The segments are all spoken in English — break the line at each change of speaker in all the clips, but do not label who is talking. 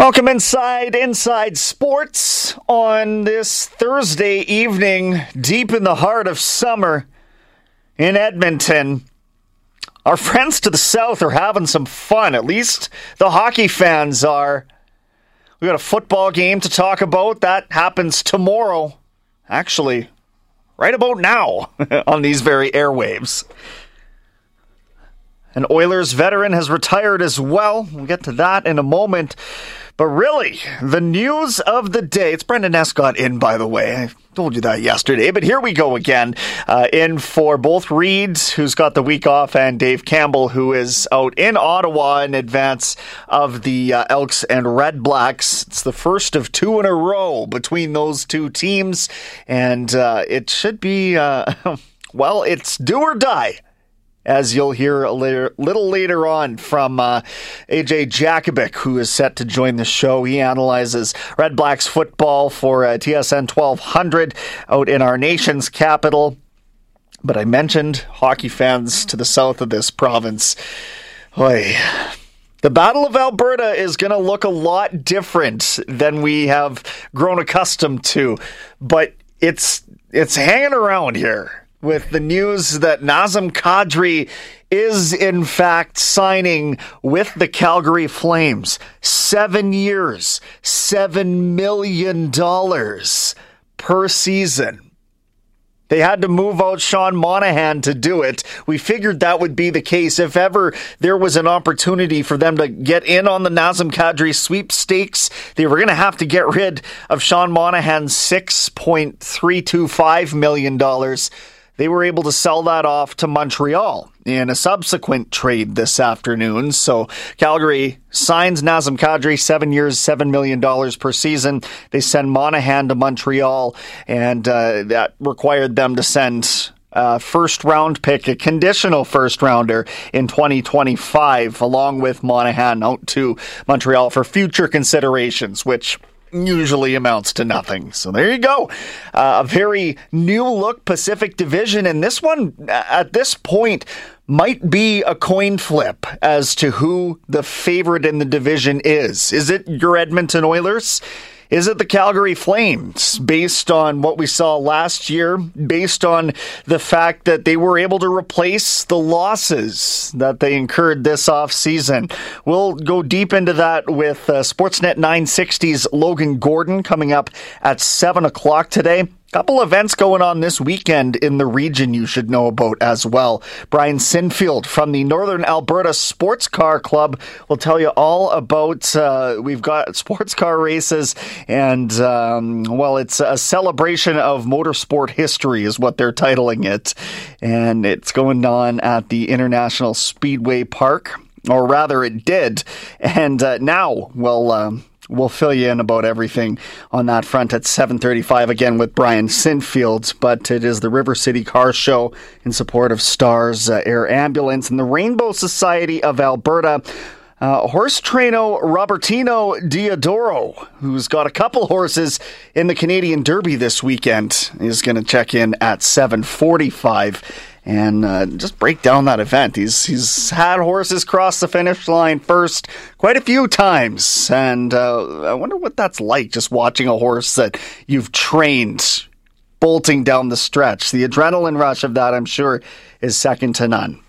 Welcome inside Inside Sports on this Thursday evening, deep in the heart of summer in Edmonton. Our friends to the south are having some fun. At least the hockey fans are. We got a football game to talk about. That happens tomorrow. Actually, right about now on these very airwaves. An Oilers veteran has retired as well. We'll get to that in a moment. But really, the news of the day. It's Brendan Escott in, by the way. I told you that yesterday, but here we go again. Uh, in for both Reeds, who's got the week off, and Dave Campbell, who is out in Ottawa in advance of the uh, Elks and Red Blacks. It's the first of two in a row between those two teams, and uh, it should be, uh, well, it's do or die as you'll hear a later, little later on from uh, AJ Jakubec, who is set to join the show. He analyzes Red Blacks football for uh, TSN 1200 out in our nation's capital. But I mentioned hockey fans to the south of this province. Oy. The Battle of Alberta is going to look a lot different than we have grown accustomed to, but it's it's hanging around here with the news that Nazem Kadri is in fact signing with the Calgary Flames. Seven years, seven million dollars per season. They had to move out Sean Monahan to do it. We figured that would be the case if ever there was an opportunity for them to get in on the Nazem Kadri sweepstakes. They were going to have to get rid of Sean Monahan's $6.325 million they were able to sell that off to Montreal in a subsequent trade this afternoon. So Calgary signs Nazem Kadri, seven years, $7 million per season. They send Monahan to Montreal, and uh, that required them to send uh, first round pick, a conditional first rounder in 2025, along with Monahan out to Montreal for future considerations, which usually amounts to nothing. So there you go. Uh, a very new look Pacific Division. And this one, at this point, might be a coin flip as to who the favorite in the division is. Is it your Edmonton Oilers? Is it the Calgary Flames based on what we saw last year, based on the fact that they were able to replace the losses that they incurred this offseason? We'll go deep into that with uh, Sportsnet 960's Logan Gordon coming up at 7 o'clock today. Couple events going on this weekend in the region you should know about as well. Brian Sinfield from the Northern Alberta Sports Car Club will tell you all about. Uh, we've got sports car races, and um, well, it's a celebration of motorsport history, is what they're titling it, and it's going on at the International Speedway Park or rather it did. And uh, now, well, um, we'll fill you in about everything on that front at 7:35 again with Brian Sinfields. But it is the River City Car Show in support of Stars uh, Air Ambulance and the Rainbow Society of Alberta. Uh, horse trainer Robertino Diodoro, who's got a couple horses in the Canadian Derby this weekend, is going to check in at 7:45 and uh, just break down that event. He's he's had horses cross the finish line first quite a few times, and uh, I wonder what that's like just watching a horse that you've trained bolting down the stretch. The adrenaline rush of that, I'm sure, is second to none.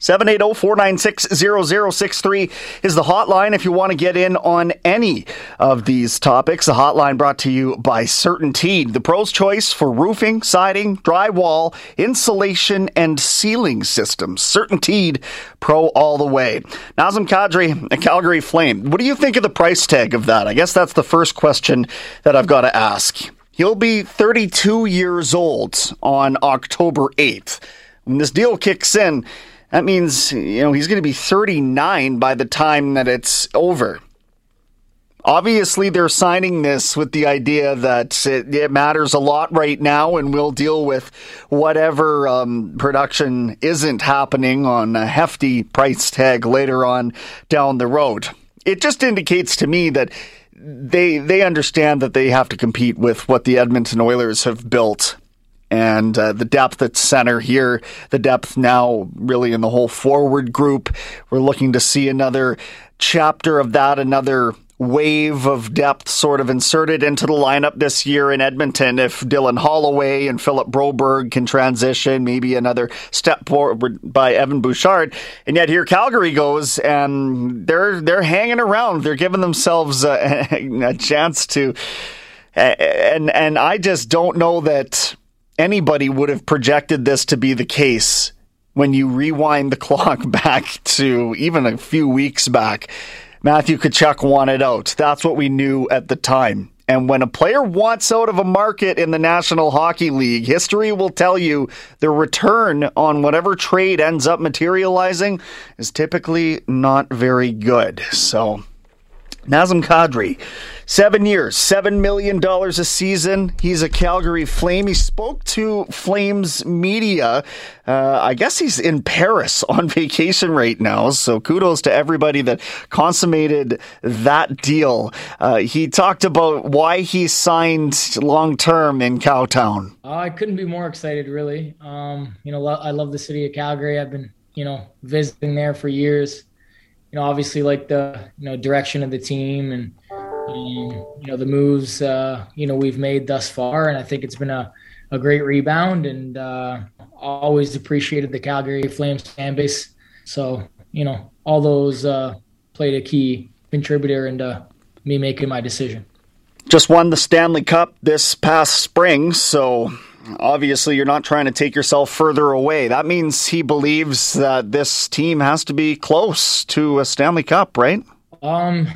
780-496-0063 is the hotline if you want to get in on any of these topics. The hotline brought to you by CertainTeed, the pro's choice for roofing, siding, drywall, insulation, and ceiling systems. CertainTeed, pro all the way. Nazem Kadri, a Calgary Flame. What do you think of the price tag of that? I guess that's the first question that I've got to ask. He'll be 32 years old on October 8th. When this deal kicks in, That means, you know, he's going to be 39 by the time that it's over. Obviously, they're signing this with the idea that it, it matters a lot right now, and we'll deal with whatever um, production isn't happening on a hefty price tag later on down the road. It just indicates to me that they they understand that they have to compete with what the Edmonton Oilers have built and uh, the depth at center here, the depth now really in the whole forward group. We're looking to see another chapter of that, another wave of depth sort of inserted into the lineup this year in Edmonton. If Dylan Holloway and Philip Broberg can transition, maybe another step forward by Evan Bouchard. And yet here Calgary goes, and they're they're hanging around. They're giving themselves a, a chance to. And and I just don't know that anybody would have projected this to be the case when you rewind the clock back to even a few weeks back. Matthew Tkachuk wanted out. That's what we knew at the time. And when a player wants out of a market in the National Hockey League, history will tell you the return on whatever trade ends up materializing is typically not very good. So, Nazem Kadri Seven years, $7 million a season. He's a Calgary Flame. He spoke to Flames media. Uh, I guess he's in Paris on vacation right now. So kudos to everybody that consummated that deal. Uh, he talked about why he signed long term in Cowtown.
Uh, I couldn't be more excited, really. Um, you know, I love the city of Calgary. I've been, you know, visiting there for years. You know, obviously, like the you know direction of the team and um, you know the moves uh, you know we've made thus far, and I think it's been a, a great rebound. And uh, always appreciated the Calgary Flames fan base. So you know all those uh, played a key contributor into me making my decision.
Just won the Stanley Cup this past spring, so obviously you're not trying to take yourself further away. That means he believes that this team has to be close to a Stanley Cup, right?
Um,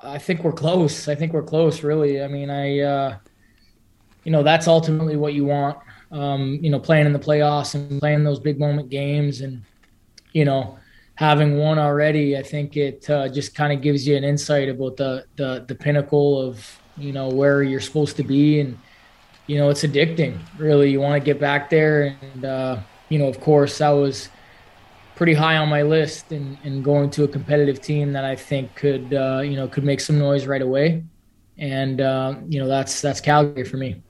I think we're close. I think we're close, really. I mean, I, uh, you know, that's ultimately what you want. Um, you know, playing in the playoffs and playing those big moment games, and you know, having won already, I think it uh, just kind of gives you an insight about the, the the pinnacle of you know where you're supposed to be, and you know, it's addicting. Really, you want to get back there, and uh, you know, of course, that was pretty high on my list and, and going to a competitive team that I think could uh, you know could make some noise right away, and uh, you know that's that's Calgary for me.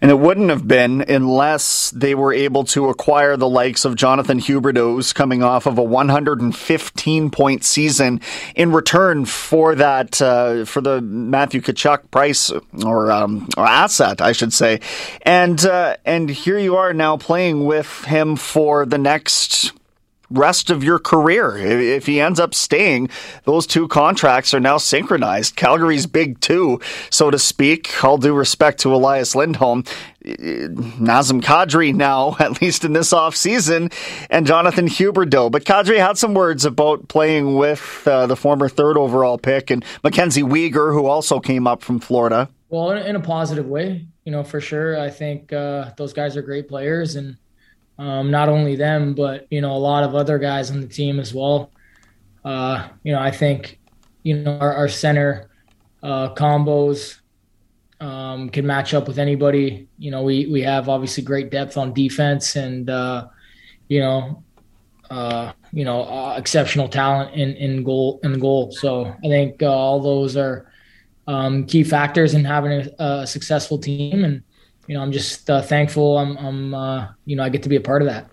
And it wouldn't have been unless they were able to acquire the likes of Jonathan Huberdeau, coming off of a 115 point season, in return for that uh, for the Matthew Tkachuk price or, um, or asset, I should say. And uh, and here you are now playing with him for the next rest of your career. If he ends up staying, those two contracts are now synchronized. Calgary's big two, so to speak. All due respect to Elias Lindholm. Nazem Kadri now, at least in this offseason, and Jonathan Huberdeau. But Kadri had some words about playing with uh, the former third overall pick and Mackenzie Weegar, who also came up from Florida.
Well, in, a positive way, you know, for sure. I think uh, those guys are great players and um, not only them, but you know a lot of other guys on the team as well. Uh, you know, I think you know our, our center uh, combos um, can match up with anybody. You know, we we have obviously great depth on defense, and uh, you know, uh, you know, uh, exceptional talent in in goal in goal. So I think uh, all those are um, key factors in having a, a successful team and you know, I'm just uh, thankful. I'm, I'm uh, you know, I get to be a part of that.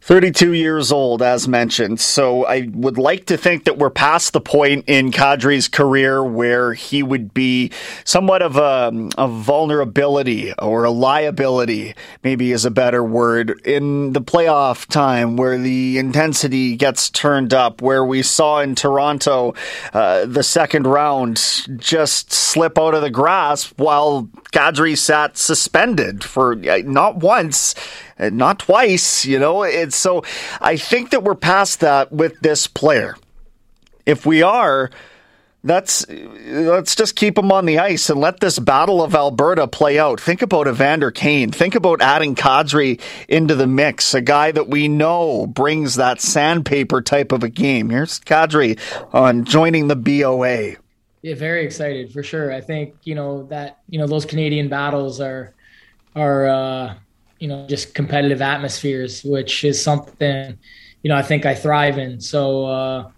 32 years old, as mentioned. So I would like to think that we're past the point in Kadri's career where he would be somewhat of a, a vulnerability or a liability, maybe is a better word, in the playoff time where the intensity gets turned up, where we saw in Toronto uh, the second round just slip out of the grasp while Kadri sat suspended for uh, not once not twice, you know. It's so I think that we're past that with this player. If we are, that's let's just keep him on the ice and let this battle of Alberta play out. Think about Evander Kane. Think about adding Kadri into the mix, a guy that we know brings that sandpaper type of a game. Here's Kadri on joining the BOA.
Yeah, very excited for sure. I think you know that you know those Canadian battles are are uh, you know just competitive atmospheres, which is something you know I think I thrive in. So. Uh,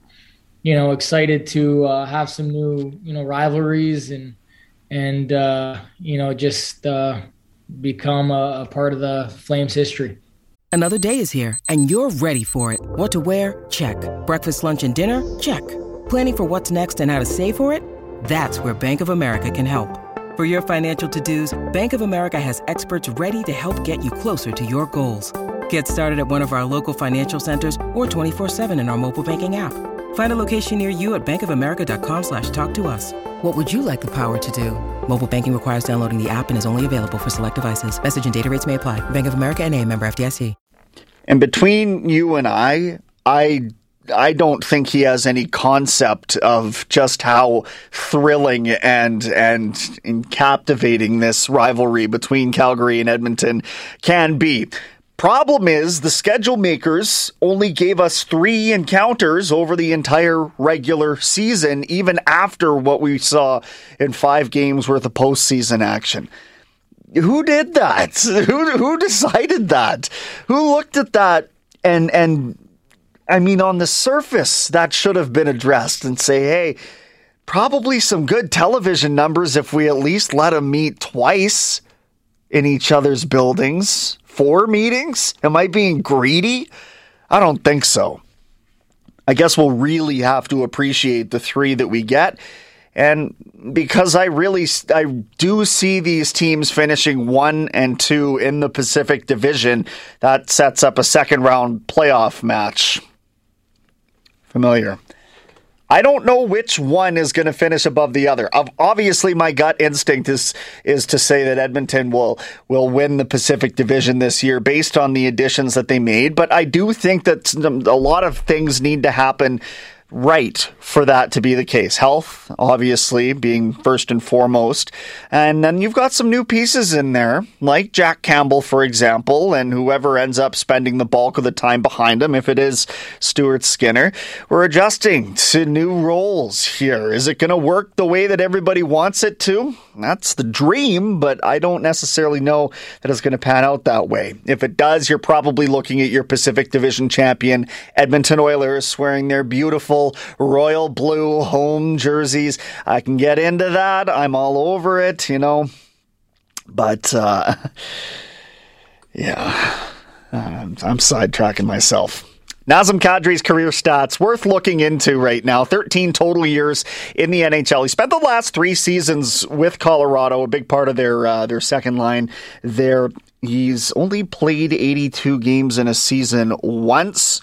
you know, excited to uh, have some new, you know, rivalries and and uh, you know just uh, become a, a part of the Flames history.
Another day is here, and you're ready for it. What to wear? Check. Breakfast, lunch, and dinner? Check. Planning for what's next and how to save for it? That's where Bank of America can help. For your financial to-dos, Bank of America has experts ready to help get you closer to your goals. Get started at one of our local financial centers or 24-7 in our mobile banking app. Find a location near you at bankofamerica.com slash talk to us. What would you like the power to do? Mobile banking requires downloading the app and is only available for select devices. Message and data rates may apply. Bank of America and a member FDIC.
And between you and I, I I don't think he has any concept of just how thrilling and and, and captivating this rivalry between Calgary and Edmonton can be. Problem is, the schedule makers only gave us three encounters over the entire regular season, even after what we saw in five games worth of postseason action. Who did that? Who who decided that? Who looked at that and and I mean on the surface that should have been addressed and say, hey, probably some good television numbers if we at least let them meet twice in each other's buildings four meetings? Am I being greedy? I don't think so. I guess we'll really have to appreciate the three that we get. And because I really I do see these teams finishing 1 and 2 in the Pacific Division, that sets up a second round playoff match. Familiar. I don't know which one is going to finish above the other. Obviously, my gut instinct is is to say that Edmonton will will win the Pacific Division this year based on the additions that they made. But I do think that a lot of things need to happen right for that to be the case. Health, obviously, being first and foremost. And then you've got some new pieces in there, like Jack Campbell, for example, and whoever ends up spending the bulk of the time behind him, if it is Stuart Skinner. We're adjusting to new roles here. Is it going to work the way that everybody wants it to? That's the dream, but I don't necessarily know that it's going to pan out that way. If it does, you're probably looking at your Pacific Division champion, Edmonton Oilers, wearing their beautiful royal blue home jerseys. I can get into that. I'm all over it, you know. But, uh, yeah, I'm, I'm sidetracking myself. Nazem Kadri's career stats worth looking into right now. 13 total years in the NHL. He spent the last three seasons with Colorado, a big part of their uh, their second line there. He's only played 82 games in a season once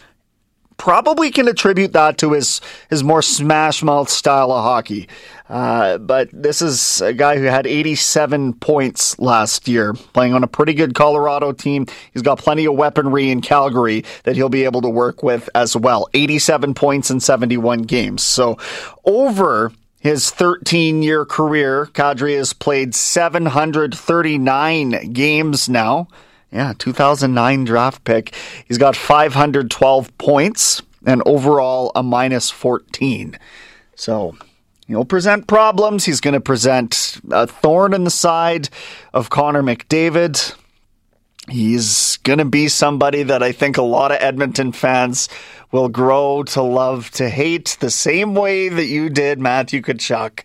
probably can attribute that to his his more smash mouth style of hockey. Uh, but this is a guy who had 87 points last year, playing on a pretty good Colorado team. He's got plenty of weaponry in Calgary that he'll be able to work with as well. 87 points in 71 games. So over his 13 year career, Kadri has played 739 games now. Yeah, 2009 draft pick. He's got 512 points and overall a minus 14. So he'll present problems. He's going to present a thorn in the side of Connor McDavid. He's going to be somebody that I think a lot of Edmonton fans will grow to love to hate the same way that you did Matthew Tkachuk.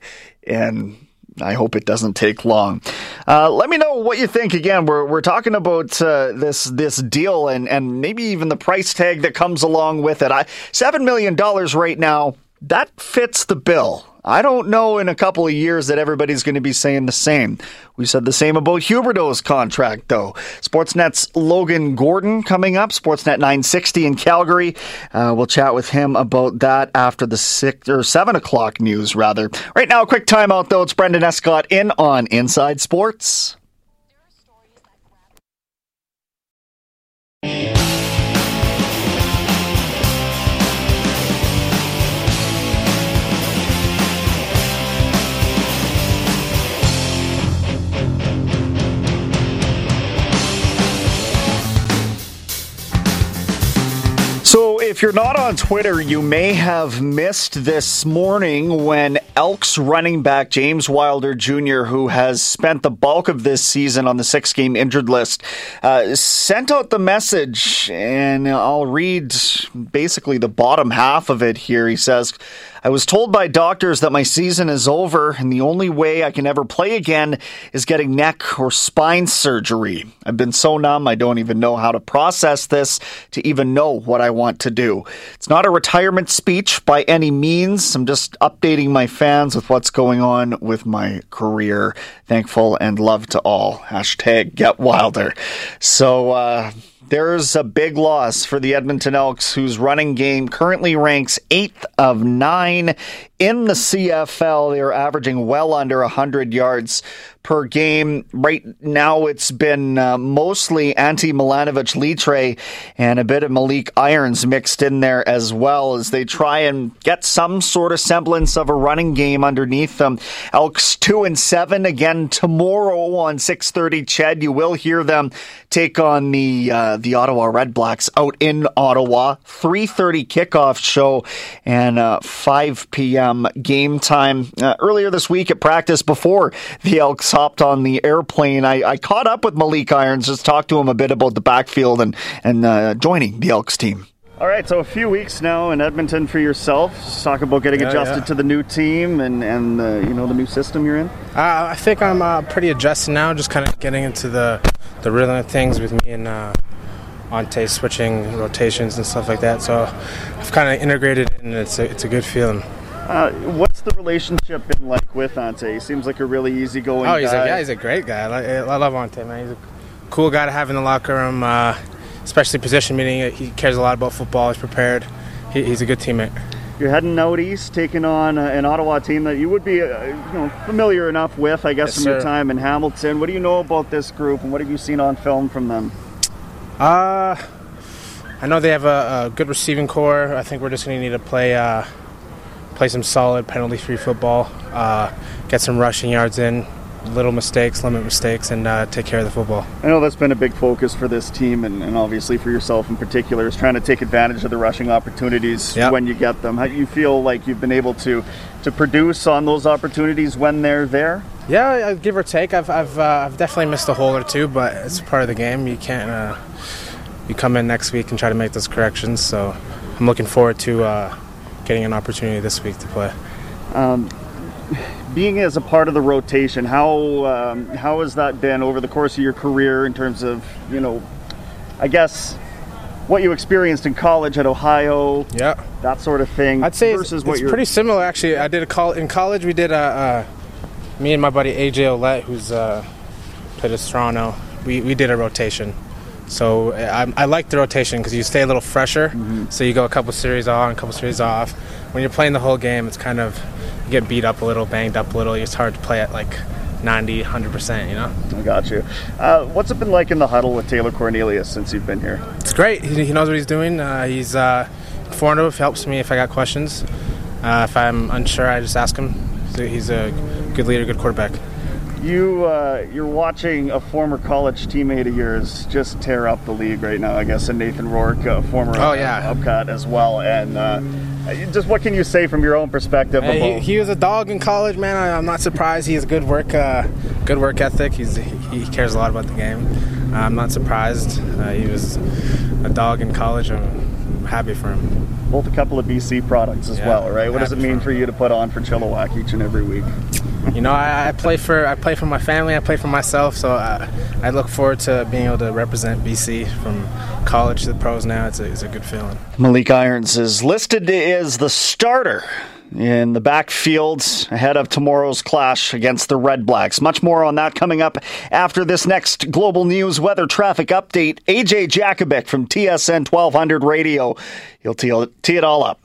And I hope it doesn't take long. Uh, let me know what you think. Again, we're we're talking about uh, this this deal and and maybe even the price tag that comes along with it. I, Seven million dollars right now that fits the bill. I don't know in a couple of years that everybody's going to be saying the same. We said the same about Huberdeau's contract, though. Sportsnet's Logan Gordon coming up, Sportsnet 960 in Calgary. Uh, we'll chat with him about that after the six or seven o'clock news, rather. Right now, a quick timeout, though. It's Brendan Escott in on Inside Sports. If you're not on Twitter, you may have missed this morning when Elks running back James Wilder Jr., who has spent the bulk of this season on the six game injured list, uh, sent out the message, and I'll read basically the bottom half of it here. He says, I was told by doctors that my season is over and the only way I can ever play again is getting neck or spine surgery. I've been so numb, I don't even know how to process this to even know what I want to do. It's not a retirement speech by any means. I'm just updating my fans with what's going on with my career. Thankful and love to all. Hashtag get wilder. So, uh, there's a big loss for the Edmonton Elks, whose running game currently ranks eighth of nine in the CFL. They're averaging well under 100 yards per game. Right now, it's been uh, mostly Ante Milanovic Litre and a bit of Maleek Irons mixed in there as well as they try and get some sort of semblance of a running game underneath them. Elks two and seven again tomorrow on 6:30. Ched, you will hear them take on the uh, the Ottawa Redblacks out in Ottawa. 3:30 kickoff show and uh, 5 p.m game time. Uh, earlier this week at practice, before the Elks hopped on the airplane, I, I, caught up with Maleek Irons, just talked to him a bit about the backfield and, and uh, joining the Elks team. All right, so a few weeks now in Edmonton for yourself. Just talk about getting yeah, adjusted yeah. to the new team and and uh, you know the new system you're in.
Uh, I think I'm uh, pretty adjusted now, just kind of getting into the the rhythm of things with me and uh, Ante switching rotations and stuff like that. So I've kind of integrated it, and it's a, it's a good feeling.
Uh, what's the relationship been like with Ante? He seems like a really easygoing.
Oh, he's
guy.
a yeah, he's a great guy. I, I love Ante, man. He's a cool guy to have in the locker room, uh, especially position meeting. He cares a lot about football. He's prepared. He, he's a good teammate.
You're heading out east, taking on uh, an Ottawa team that you would be, uh, you know, familiar enough with, I guess, yes, from sir. your time in Hamilton. What do you know about this group, and what have you seen on film from them?
Uh, I know they have a, a good receiving core. I think we're just going to need to play uh, play some solid penalty-free football, uh, get some rushing yards in, little mistakes, limit mistakes, and uh, take care of the football.
I know that's been a big focus for this team, and, and, obviously for yourself in particular, is trying to take advantage of the rushing opportunities yep. when you get them. How do you feel like you've been able to to produce on those opportunities when they're there?
Yeah, give or take. I've I've, uh, I've definitely missed a hole or two, but it's part of the game. You can't. Uh, you come in next week and try to make those corrections. So I'm looking forward to uh, getting an opportunity this week to play. Um,
being as a part of the rotation, how um, how has that been over the course of your career in terms of you know, I guess what you experienced in college at Ohio,
yeah,
that sort of thing.
I'd say versus it's, what it's pretty similar actually. I did a call in college. We did a uh, me and my buddy AJ Ouellette, who's uh, played at Toronto. We we did a rotation. So I, I like the rotation because you stay a little fresher. Mm-hmm. So you go a couple series on, a couple series off. When you're playing the whole game, it's kind of you get beat up a little, banged up a little. It's hard to play at like 90, 100%, you know?
I got you. Uh, what's it been like in the huddle with Taylor Cornelius since you've been here?
It's great. He, he knows what he's doing. Uh, he's uh, informative, helps me if I got questions. Uh, if I'm unsure, I just ask him. He's a good leader, good quarterback.
You uh, you're watching a former college teammate of yours just tear up the league right now. I guess and Nathan Rourke, a former
oh, yeah.
Bobcat as well. And uh, just what can you say from your own perspective?
Hey, he, he, was a dog in college, man. I, am not surprised. He has good work, uh, good work ethic. He's he cares a lot about the game. I'm not surprised. Uh, he was a dog in college. I'm happy for him.
Both a couple of BC products as yeah, well, right? What does it mean for, for you to put on for Chilliwack each and every week?
You know, I, I, play for I play for my family. I play for myself. So I, I, look forward to being able to represent BC from college to the pros. Now it's a, it's a good feeling.
Maleek Irons is listed as the starter in the backfield ahead of tomorrow's clash against the Red Blacks. Much more on that coming up after this next Global News weather traffic update. AJ Jakubec from TSN 1200 Radio. He'll tee it all up.